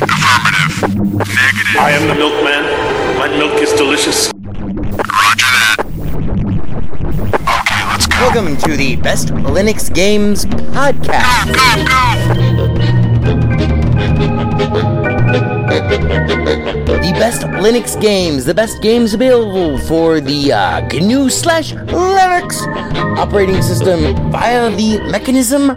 Affirmative. Negative. I am the milkman. My milk is delicious. Roger that. Okay, let's go. Welcome to the Best Linux Games Podcast. The best Linux games, the best games available for the uh, GNU slash Linux operating system via the mechanism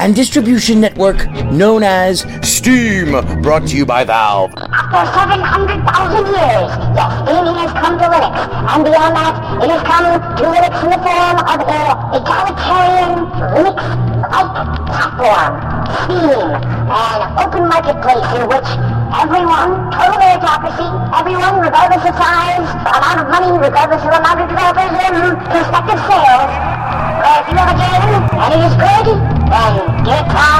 and distribution network known as Steam, brought to you by Valve. After 700,000 years, yes, gaming has come to Linux. And beyond that, it has come to Linux in the form of an egalitarian Linux-like platform, Steam, an open marketplace in which everyone, total meritocracy, everyone, regardless of size, amount of money, regardless of amount of developers and prospective sales, uh, if you have a game and it is good, then give it time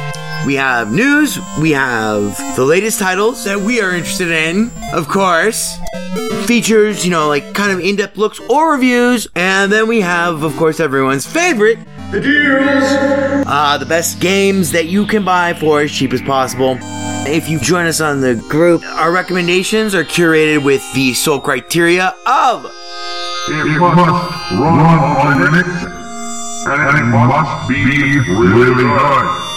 We have news, we have the latest titles that we are interested in, of course, features, you know, like kind of in depth looks or reviews, and then we have, of course, everyone's favorite. The deals! Uh, the best games that you can buy for as cheap as possible. If you join us on the group, our recommendations are curated with the sole criteria of It must run on Linux, and it must be really good.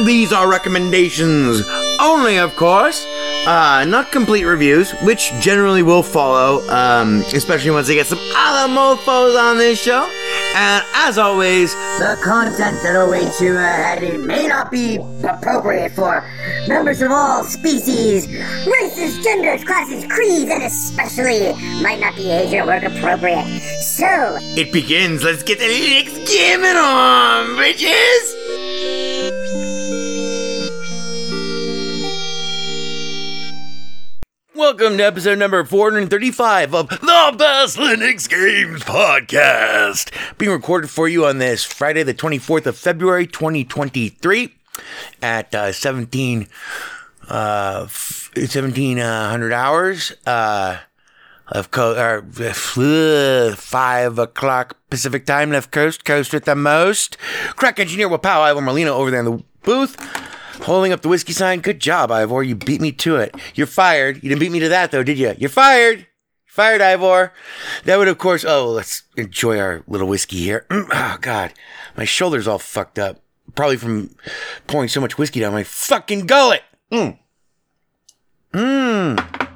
These are recommendations only, of course. Uh, not complete reviews, which generally will follow, um, especially once I get some other mofos on this show. And as always, The content that awaits you ahead may not be appropriate for members of all species, races, genders, classes, creeds, and especially might not be age or work appropriate. So, it begins. Let's get the Linux gaming on, bitches! Welcome to episode number 435 of the Best Linux Games Podcast. Being recorded for you on this Friday, the 24th of February, 2023 at uh, 17, uh, f- 1700 hours. Uh, left coast, or, uh, 5 o'clock Pacific time, left coast, coast with the most. Crack engineer Wapow, Ivor Molina over there in the booth. Holding up the whiskey sign. Good job, Ivor. You beat me to it. You're fired. You didn't beat me to that, though, did you? You're fired. Fired, Ivor. That would, of course. Oh, let's enjoy our little whiskey here. Oh, God. My shoulder's all fucked up. Probably from pouring so much whiskey down my fucking gullet. Mm. Mmm.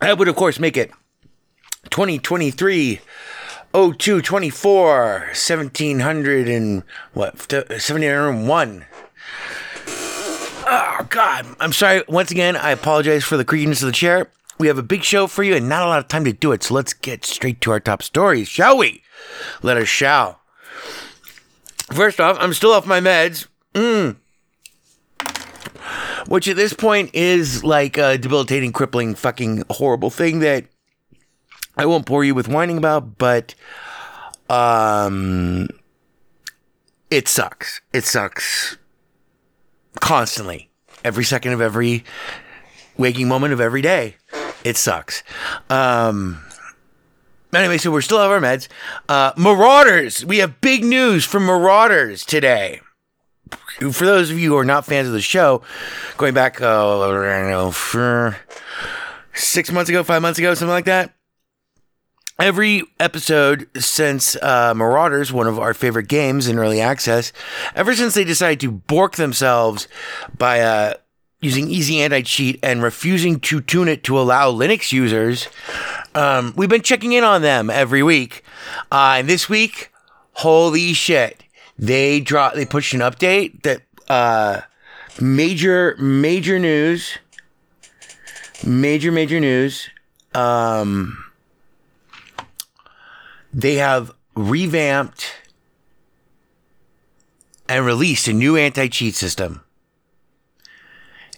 That would, of course, make it 2023 02 24 1700 and what 1701 oh god i'm sorry once again i apologize for the creakiness of the chair. We have a big show for you and not a lot of time to do it so let's get straight to our top stories shall we? Let us shall. First off i'm still off my meds. Mm. which at this point is like a debilitating crippling fucking horrible thing that I won't bore you with whining about, but um, it sucks. It sucks constantly, every second of every waking moment of every day. It sucks. Um, anyway, so we're still on our meds. Uh, Marauders. We have big news from Marauders today. For those of you who are not fans of the show, going back, uh, six months ago, five months ago, something like that every episode since uh, Marauders, one of our favorite games in early access, ever since they decided to bork themselves by uh, using Easy Anti Cheat and refusing to tune it to allow Linux users, um, we've been checking in on them every week. Uh, and this week, holy shit, they dropped, they pushed an update that uh, major, major news, major, major news. Um, they have revamped and released a new anti cheat system.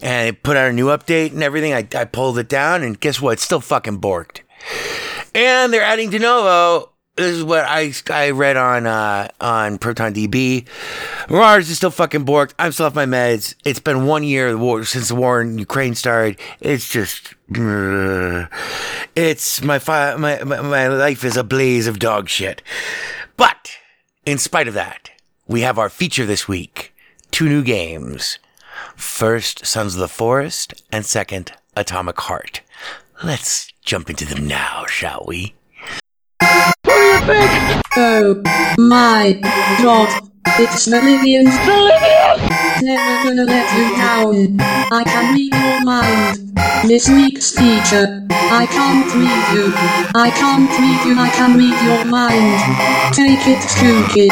And it put out a new update and everything. I, I pulled it down, and guess what? It's still fucking borked. And they're adding de novo this is what I I read on uh, on Proton DB. Mars is still fucking borked. I'm still off my meds. It's been one year the war, since the war in Ukraine started. It's just, it's my, fi- my my my life is a blaze of dog shit. But in spite of that, we have our feature this week: two new games. First, Sons of the Forest, and second, Atomic Heart. Let's jump into them now, shall we? Oh my god. It's Bolivians. Never gonna let you down. I can read your mind. This week's feature. I can't read you. I can't read you. I can read your mind. Take it, Kookie.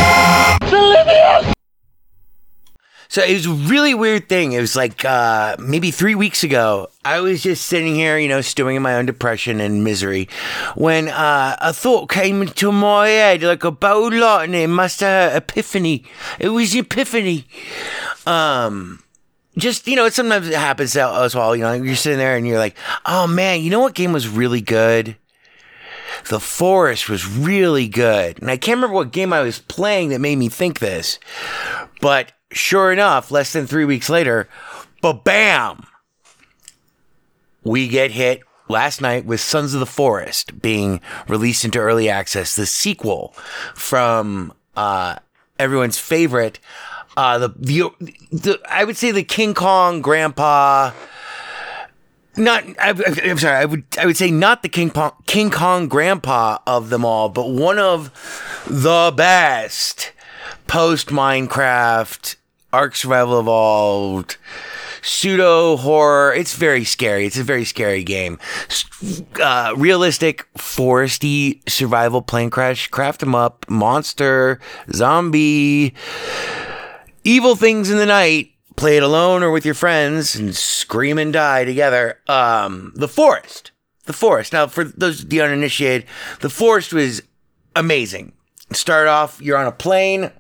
So it was a really weird thing. It was like uh, maybe three weeks ago. I was just sitting here, you know, stewing in my own depression and misery, when uh, a thought came into my head like a bolt of lightning. Must have epiphany. It was epiphany. Um, just you know, sometimes it happens us all. You know, you're sitting there and you're like, oh man, you know what game was really good? The Forest was really good. And I can't remember what game I was playing that made me think this. But sure enough, less than three weeks later, but bam, we get hit last night with Sons of the Forest being released into early access, the sequel from uh, everyone's favorite. Uh, the, the the I would say the King Kong Grandpa not I, am sorry I would I would say not the King Kong, King Kong grandpa of them all but one of the best post Minecraft Ark Survival Evolved pseudo horror. It's very scary. It's a very scary game. Uh, realistic foresty survival plane crash. Craft them up. Monster zombie evil things in the night play it alone or with your friends and scream and die together. Um, the Forest. The Forest. Now, for those the uninitiated, The Forest was amazing. Start off, you're on a plane,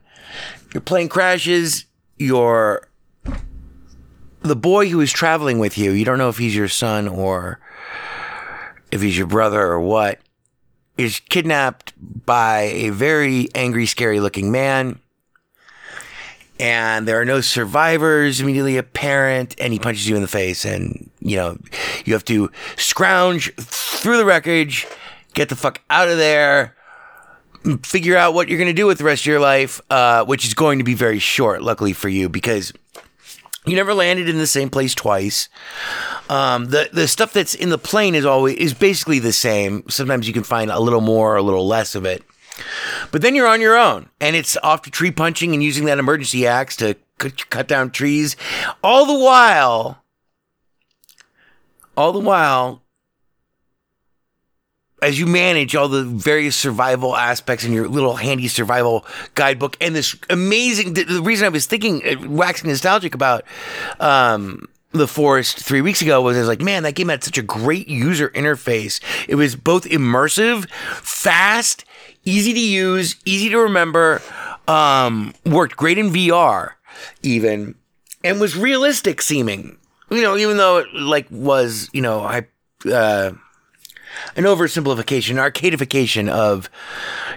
your plane crashes, you're the boy who is traveling with you, you don't know if he's your son or if he's your brother or what, is kidnapped by a very angry, scary looking man and there are no survivors immediately apparent and he punches you in the face and you know you have to scrounge through the wreckage get the fuck out of there figure out what you're going to do with the rest of your life uh, which is going to be very short luckily for you because you never landed in the same place twice. Um, the the stuff that's in the plane is always is basically the same. Sometimes you can find a little more or a little less of it. But then you're on your own, and it's off to tree punching and using that emergency axe to cut down trees. All the while, all the while, as you manage all the various survival aspects in your little handy survival guidebook, and this amazing. The, the reason I was thinking, uh, waxing nostalgic about. Um, the Forest three weeks ago was I was like, man, that game had such a great user interface. It was both immersive, fast, easy to use, easy to remember, um, worked great in VR even, and was realistic seeming. You know, even though it like was, you know, I, uh, an oversimplification, arcadification of,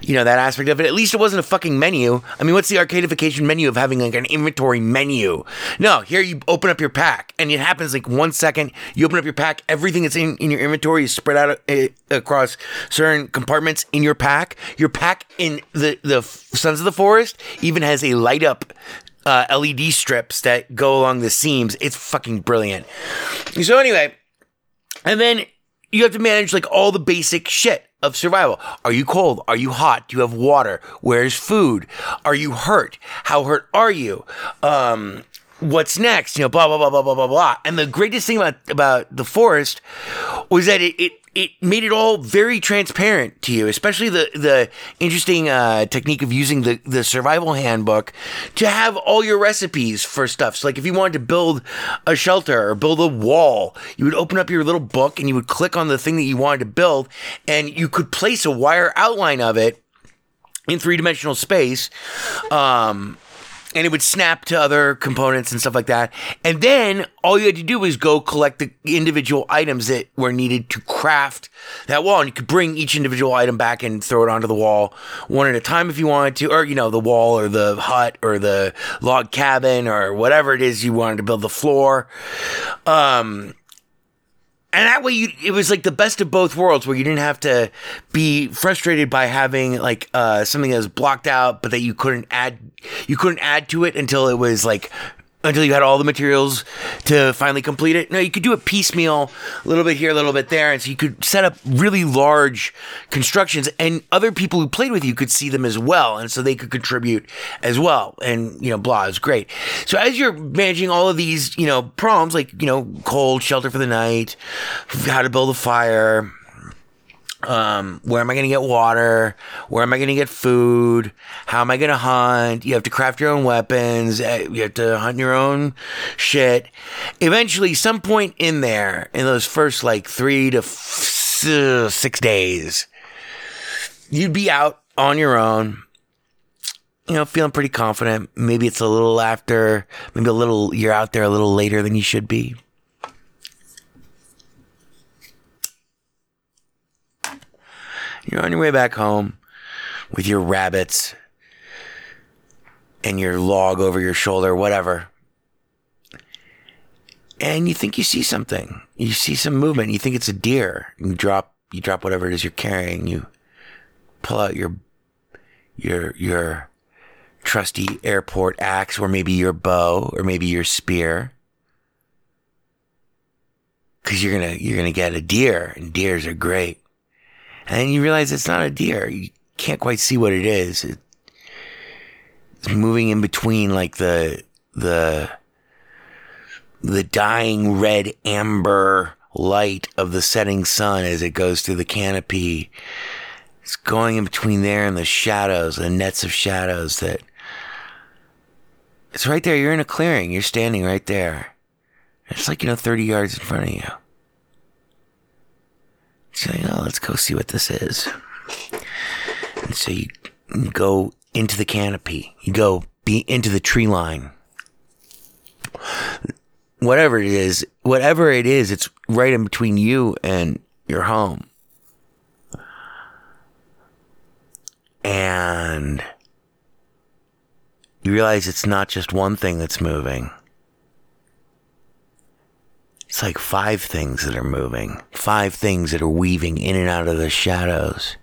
you know, that aspect of it. At least it wasn't a fucking menu. I mean, what's the arcadification menu of having like an inventory menu? No, here you open up your pack and it happens like one second. You open up your pack, everything that's in, in your inventory is spread out uh, across certain compartments in your pack. Your pack in the, the Sons of the Forest even has a light up uh, LED strips that go along the seams. It's fucking brilliant. So, anyway, and then you have to manage like all the basic shit of survival. Are you cold? Are you hot? Do you have water? Where's food? Are you hurt? How hurt are you? Um, what's next? You know, blah blah blah blah blah blah blah. And the greatest thing about about the forest was that it it, it made it all very transparent to you, especially the the interesting uh, technique of using the the survival handbook to have all your recipes for stuff. So, like if you wanted to build a shelter or build a wall, you would open up your little book and you would click on the thing that you wanted to build, and you could place a wire outline of it in three dimensional space. Um, and it would snap to other components and stuff like that. And then all you had to do was go collect the individual items that were needed to craft that wall. And you could bring each individual item back and throw it onto the wall one at a time if you wanted to, or, you know, the wall or the hut or the log cabin or whatever it is you wanted to build the floor. Um, and that way you it was like the best of both worlds where you didn't have to be frustrated by having like uh something that was blocked out but that you couldn't add you couldn't add to it until it was like until you had all the materials to finally complete it. No, you could do it piecemeal, a little bit here, a little bit there, and so you could set up really large constructions, and other people who played with you could see them as well, and so they could contribute as well. And you know, blah is great. So as you're managing all of these, you know, problems like you know, cold, shelter for the night, how to build a fire, um, where am I going to get water? Where am I going to get food? How am I going to hunt? You have to craft your own weapons. eh, You have to hunt your own shit. Eventually, some point in there, in those first like three to f- uh, six days, you'd be out on your own. You know, feeling pretty confident. Maybe it's a little after, maybe a little, you're out there a little later than you should be. You're on your way back home with your rabbits and your log over your shoulder, whatever. And you think you see something. You see some movement. You think it's a deer. You drop you drop whatever it is you're carrying. You pull out your your your trusty airport axe or maybe your bow or maybe your spear. Cause you're gonna you're gonna get a deer and deers are great. And you realize it's not a deer. You can't quite see what it is. It, it's moving in between like the the the dying red amber light of the setting sun as it goes through the canopy. It's going in between there and the shadows, the nets of shadows that it's right there. You're in a clearing. You're standing right there. It's like, you know, 30 yards in front of you. So, you know, let's go see what this is. And so you go into the canopy. You go be into the tree line. Whatever it is, whatever it is, it's right in between you and your home. And you realize it's not just one thing that's moving. It's like five things that are moving, five things that are weaving in and out of the shadows.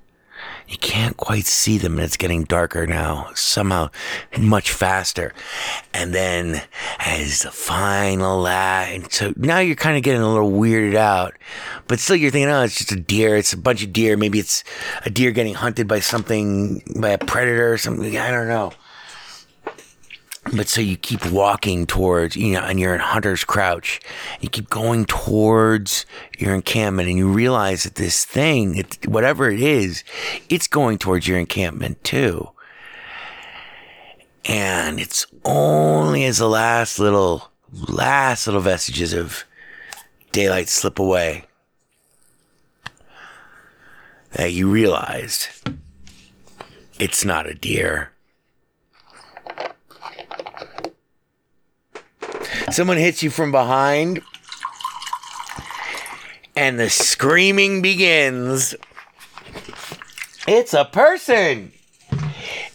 You can't quite see them, and it's getting darker now, somehow much faster. And then, as the final last, and so now you're kind of getting a little weirded out, but still you're thinking, oh, it's just a deer. It's a bunch of deer. Maybe it's a deer getting hunted by something, by a predator or something. I don't know. But so you keep walking towards, you know, and you're in hunter's crouch. You keep going towards your encampment, and you realize that this thing, it, whatever it is, it's going towards your encampment too. And it's only as the last little, last little vestiges of daylight slip away that you realized it's not a deer. Someone hits you from behind, and the screaming begins. It's a person.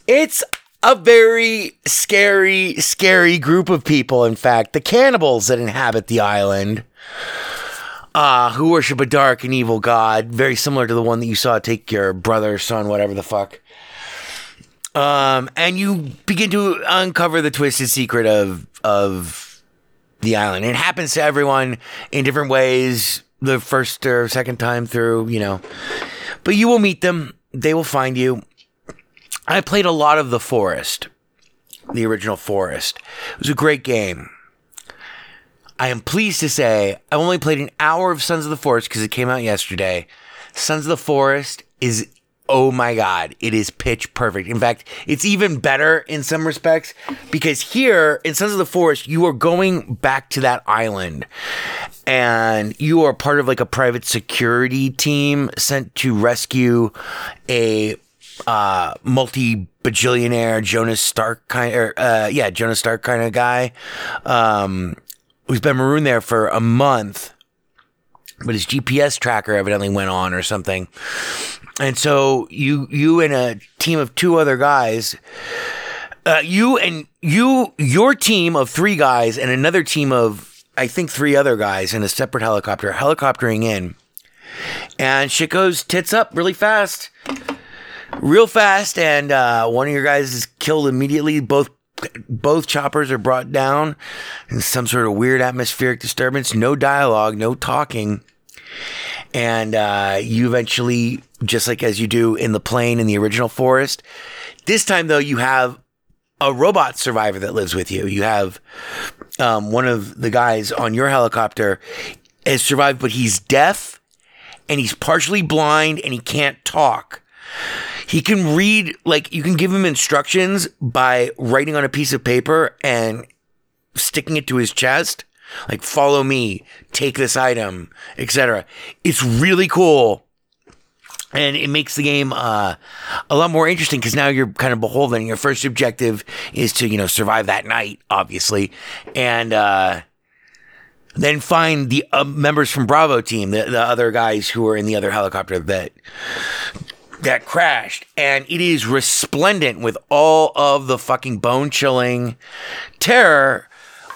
It's a very scary, scary group of people, in fact, the cannibals that inhabit the island. Uh, who worship a dark and evil god, very similar to the one that you saw take your brother, son, whatever the fuck. Um, and you begin to uncover the twisted secret of of the island. It happens to everyone in different ways. The first or second time through, you know, but you will meet them. They will find you. I played a lot of the Forest, the original Forest. It was a great game. I am pleased to say I only played an hour of Sons of the Forest because it came out yesterday. Sons of the Forest is oh my god, it is pitch perfect. In fact, it's even better in some respects because here in Sons of the Forest, you are going back to that island and you are part of like a private security team sent to rescue a uh, multi bajillionaire Jonas Stark kind, or uh, yeah, Jonas Stark kind of guy, um, who's been marooned there for a month, but his GPS tracker evidently went on or something, and so you you and a team of two other guys. Uh, you and you, your team of three guys and another team of, I think, three other guys in a separate helicopter, helicoptering in. And shit goes tits up really fast. Real fast. And uh, one of your guys is killed immediately. Both both choppers are brought down in some sort of weird atmospheric disturbance. No dialogue, no talking. And uh, you eventually, just like as you do in the plane in the original forest, this time though, you have a robot survivor that lives with you. You have um, one of the guys on your helicopter has survived, but he's deaf and he's partially blind and he can't talk. He can read, like, you can give him instructions by writing on a piece of paper and sticking it to his chest, like, follow me, take this item, etc. It's really cool and it makes the game uh, a lot more interesting because now you're kind of beholden. Your first objective is to you know survive that night, obviously, and uh, then find the uh, members from Bravo team, the, the other guys who are in the other helicopter that that crashed, and it is resplendent with all of the fucking bone chilling terror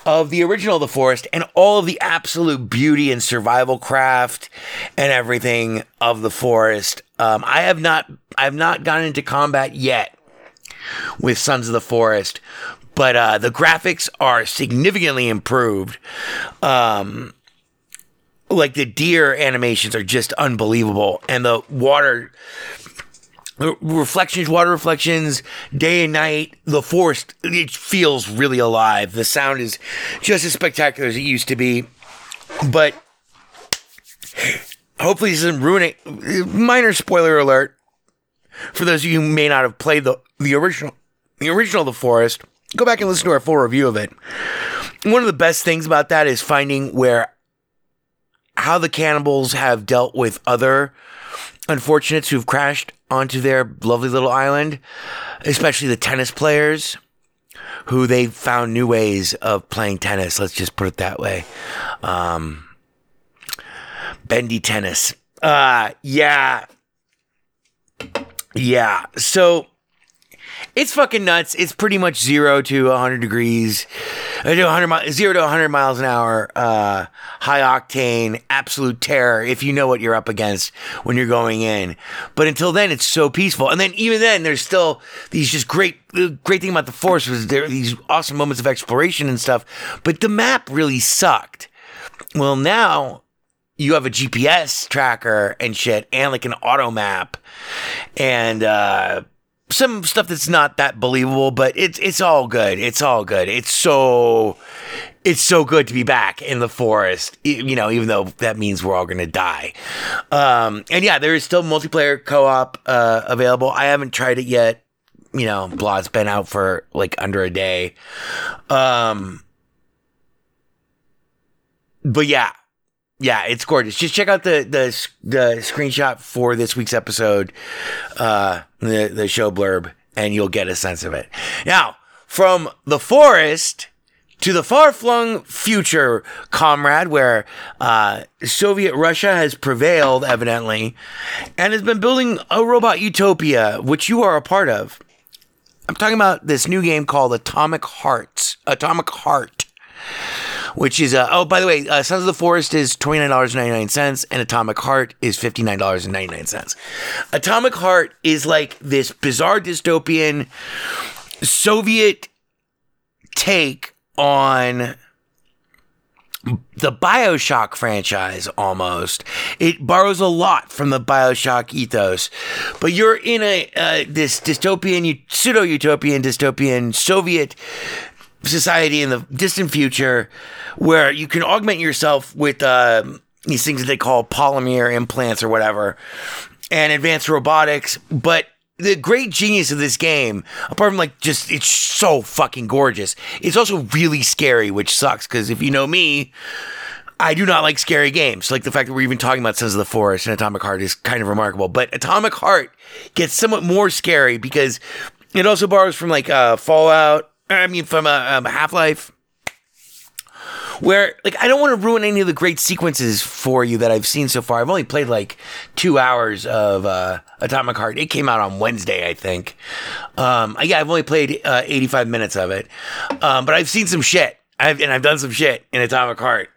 of the original The Forest and all of the absolute beauty and survival craft and everything of The Forest. Um, I have not, I have not gotten into combat yet with Sons of the Forest, but uh, the graphics are significantly improved. Um, like the deer animations are just unbelievable, and the water reflections, water reflections, day and night. The forest, it feels really alive. The sound is just as spectacular as it used to be. But hopefully, this isn't ruining. Minor spoiler alert for those of you who may not have played the the original, the original The Forest. Go back and listen to our full review of it. One of the best things about that is finding where how the cannibals have dealt with other unfortunates who've crashed onto their lovely little island, especially the tennis players who they found new ways of playing tennis. Let's just put it that way. Um, bendy tennis. Uh, yeah. Yeah. So it's fucking nuts. It's pretty much zero to 100 degrees, uh, to 100 mi- zero to 100 miles an hour, uh, high octane, absolute terror. If you know what you're up against when you're going in, but until then, it's so peaceful. And then even then, there's still these just great, the great thing about the forest was there these awesome moments of exploration and stuff. But the map really sucked. Well, now you have a GPS tracker and shit, and like an auto map, and uh, some stuff that's not that believable, but it's it's all good. It's all good. It's so it's so good to be back in the forest. You know, even though that means we're all gonna die. Um, and yeah, there is still multiplayer co-op uh, available. I haven't tried it yet. You know, blah's been out for like under a day. Um, but yeah, yeah, it's gorgeous. Just check out the the the screenshot for this week's episode, uh, the the show blurb, and you'll get a sense of it. Now, from the forest to the far flung future, comrade, where uh, Soviet Russia has prevailed, evidently, and has been building a robot utopia, which you are a part of. I'm talking about this new game called Atomic Hearts. Atomic Heart which is uh, oh by the way uh, sons of the forest is $29.99 and atomic heart is $59.99 atomic heart is like this bizarre dystopian soviet take on the Bioshock franchise almost. It borrows a lot from the Bioshock ethos, but you're in a uh, this dystopian, pseudo utopian, dystopian Soviet society in the distant future where you can augment yourself with uh, these things that they call polymer implants or whatever and advanced robotics. But the great genius of this game, apart from like just it's so fucking gorgeous, it's also really scary, which sucks because if you know me, I do not like scary games. Like the fact that we're even talking about Sons of the Forest and Atomic Heart is kind of remarkable. But Atomic Heart gets somewhat more scary because it also borrows from like uh, Fallout. I mean, from uh, um, Half Life. Where like I don't want to ruin any of the great sequences for you that I've seen so far. I've only played like two hours of uh, Atomic Heart. It came out on Wednesday, I think. Um, yeah, I've only played uh, 85 minutes of it, um, but I've seen some shit. I've, and I've done some shit in Atomic Heart.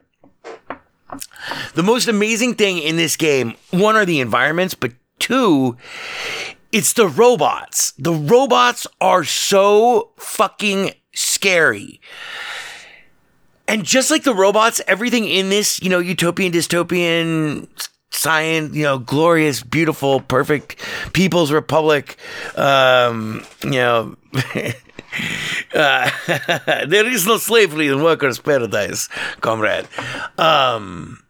The most amazing thing in this game, one are the environments, but two, it's the robots. The robots are so fucking scary. And just like the robots, everything in this, you know, utopian, dystopian, science, you know, glorious, beautiful, perfect people's republic, um, you know, uh, there is no slavery in workers' paradise, comrade. Um,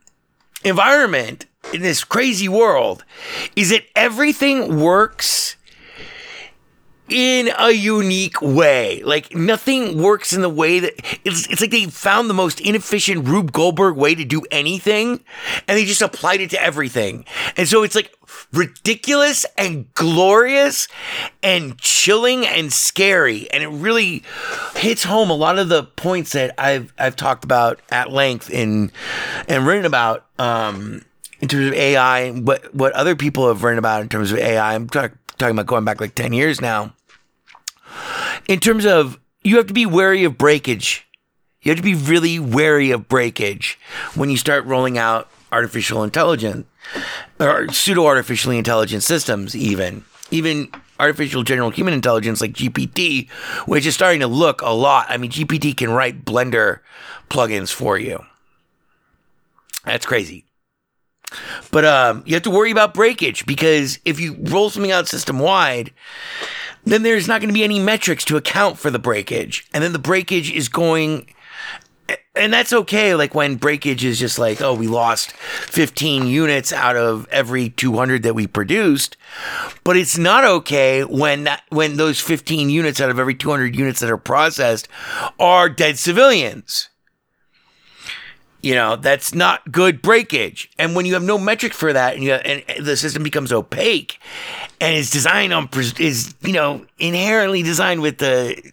environment in this crazy world is that everything works in a unique way. Like nothing works in the way that it's it's like they found the most inefficient Rube Goldberg way to do anything and they just applied it to everything. And so it's like ridiculous and glorious and chilling and scary and it really hits home a lot of the points that I've I've talked about at length in and written about um in terms of AI, what what other people have written about in terms of AI. I'm talk, talking about going back like 10 years now in terms of you have to be wary of breakage. You have to be really wary of breakage when you start rolling out artificial intelligence or pseudo artificially intelligent systems, even. Even artificial general human intelligence like GPT, which is starting to look a lot. I mean, GPT can write Blender plugins for you. That's crazy. But um, you have to worry about breakage because if you roll something out system wide, then there's not going to be any metrics to account for the breakage. And then the breakage is going and that's okay like when breakage is just like oh we lost 15 units out of every 200 that we produced but it's not okay when that when those 15 units out of every 200 units that are processed are dead civilians you know that's not good breakage and when you have no metric for that and you have, and the system becomes opaque and is designed on is you know inherently designed with the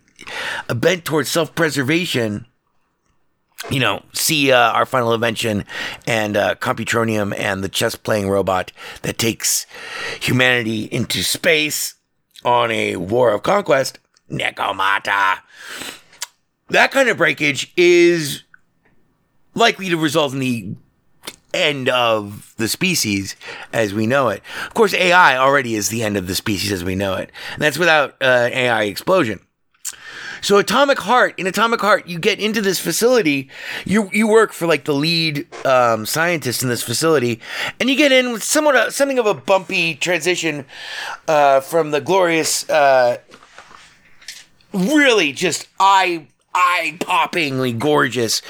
a bent towards self-preservation you know, see uh, our final invention and uh, Computronium and the chess playing robot that takes humanity into space on a war of conquest, Necomata. That kind of breakage is likely to result in the end of the species as we know it. Of course, AI already is the end of the species as we know it. And that's without uh, AI explosion. So Atomic Heart, in Atomic Heart, you get into this facility. You you work for like the lead um, scientist in this facility, and you get in with somewhat a, something of a bumpy transition uh, from the glorious, uh, really just eye eye poppingly gorgeous.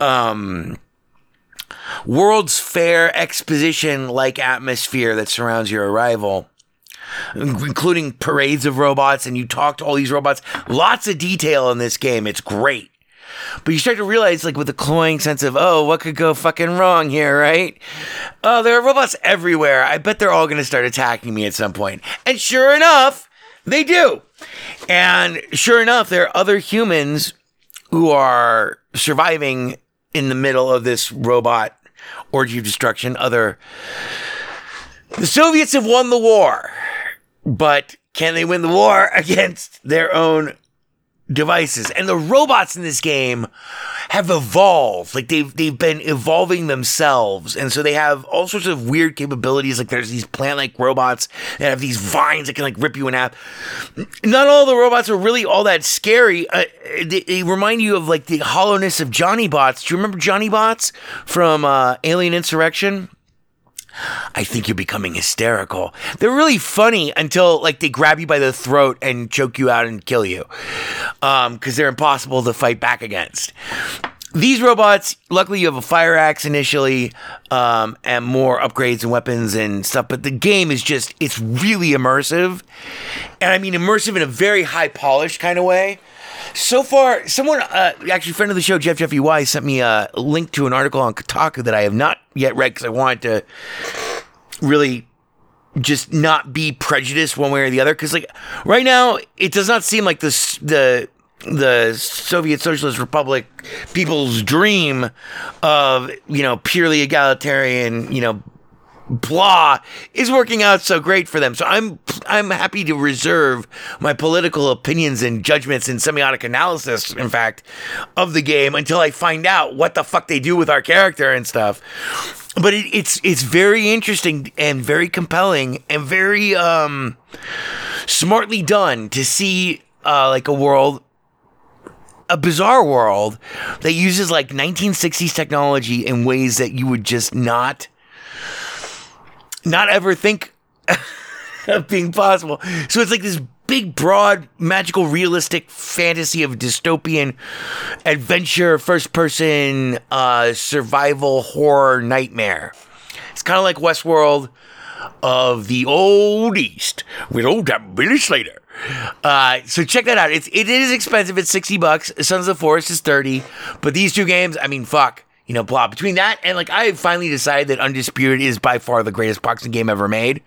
Um, World's Fair exposition like atmosphere that surrounds your arrival including parades of robots, and you talk to all these robots. Lots of detail in this game. It's great. But you start to realize, like, with a cloying sense of, oh, what could go fucking wrong here, right? Oh, there are robots everywhere. I bet they're all going to start attacking me at some point. And sure enough, they do. And sure enough, there are other humans who are surviving in the middle of this robot orgy of destruction. Other. The Soviets have won the war. But can they win the war against their own devices? And the robots in this game have evolved. Like they've they've been evolving themselves. And so they have all sorts of weird capabilities. Like there's these plant-like robots that have these vines that can like rip you in half. Not all the robots are really all that scary. Uh, they, they, remind you of like the hollowness of Johnny Bots. Do you remember Johnny Bots from uh, Alien Insurrection? I think you're becoming hysterical. They're really funny until like they grab you by the throat and choke you out and kill you. Um, cause they're impossible to fight back against. These robots, luckily you have a fire axe initially, um, and more upgrades and weapons and stuff, but the game is just, it's really immersive. And I mean immersive in a very high polished kind of way. so far, someone, uh, actually, friend of the show, Jeff Jeffy Wise, sent me a link to an article on Kotaku that I have not yet read because I wanted to really just not be prejudiced one way or the other. Because like right now, it does not seem like this the the Soviet Socialist Republic people's dream of you know purely egalitarian you know blah is working out so great for them. So I'm I'm happy to reserve my political opinions and judgments and semiotic analysis, in fact, of the game until I find out what the fuck they do with our character and stuff. But it, it's it's very interesting and very compelling and very um, smartly done to see uh, like a world a bizarre world that uses like 1960s technology in ways that you would just not not ever think of being possible. So it's like this big, broad, magical, realistic fantasy of dystopian adventure, first person uh, survival horror nightmare. It's kind of like Westworld of the old East with old Billy Slater. Uh, so check that out. It's it is expensive. It's sixty bucks. Sons of the Forest is thirty. But these two games, I mean, fuck you know, blah. Between that and like, I finally decided that Undisputed is by far the greatest boxing game ever made.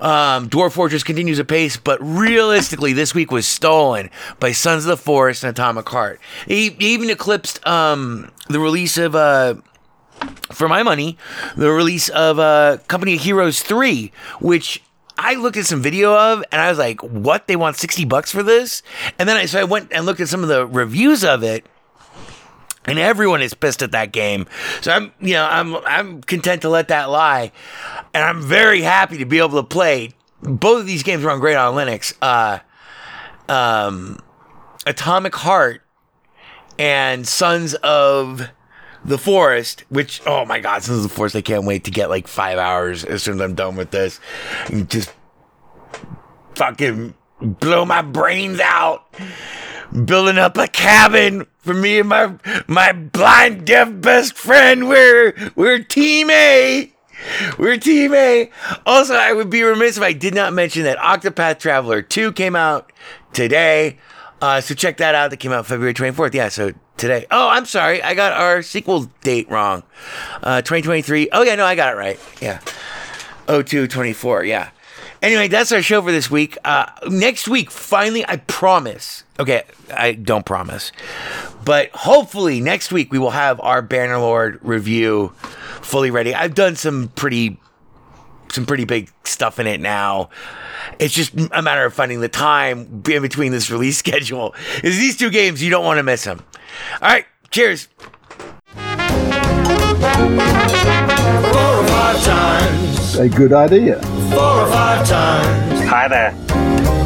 Um, Dwarf Fortress continues apace, but realistically, this week was stolen by Sons of the Forest and Atomic Heart. He, he even eclipsed um, the release of. Uh, for my money, the release of uh, Company of Heroes 3, which I looked at some video of and I was like, what? They want 60 bucks for this? And then I, so I went and looked at some of the reviews of it and everyone is pissed at that game. So I'm, you know, I'm I'm content to let that lie, and I'm very happy to be able to play. Both of these games run great on Linux. Uh, um, Atomic Heart and Sons of the Forest, which oh my god, Sons of the Forest! I can't wait to get like five hours as soon as I'm done with this, and just fucking blow my brains out building up a cabin for me and my my blind deaf best friend. We're we're team A. We're team A. Also, I would be remiss if I did not mention that Octopath Traveler 2 came out today. Uh, so check that out. That came out February 24th. Yeah, so today. Oh, I'm sorry. I got our sequel date wrong. Uh, 2023. Oh, yeah, no, I got it right. Yeah. 0224. Yeah. Anyway, that's our show for this week. Uh, next week, finally, I promise. Okay, I don't promise. But hopefully, next week, we will have our Bannerlord review fully ready. I've done some pretty. Some pretty big stuff in it now. It's just a matter of finding the time in between this release schedule. Is these two games you don't want to miss them. All right, cheers. Four or five times, A good idea. four or five times. Hi there.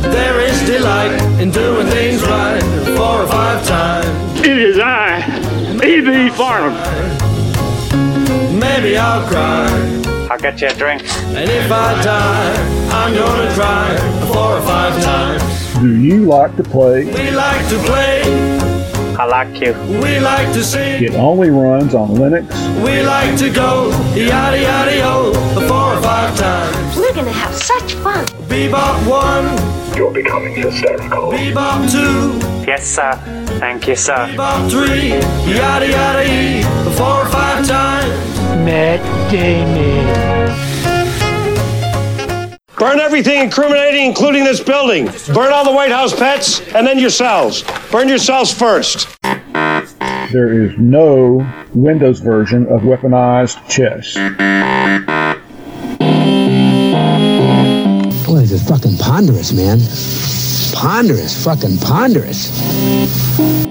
There is delight in doing things right. Four or five times. It is I, E.B. Farnum. Maybe I'll cry. I'll get you a drink. And if I die, I'm gonna cry four or five times. Do you like to play? We like to play, I like you. we like to sing, It only runs on Linux. we like to go yada yada yo four or five times. We're gonna have such fun. Bebop one, You're becoming hysterical. bebop two, Yes, sir. Thank you, sir. bebop three, yada yada e four or five times. Burn everything incriminating, including this building. Burn all the White House pets, and then yourselves. Burn yourselves first. There is no Windows version of weaponized chess. Boy, this is fucking ponderous, man. Ponderous, fucking ponderous.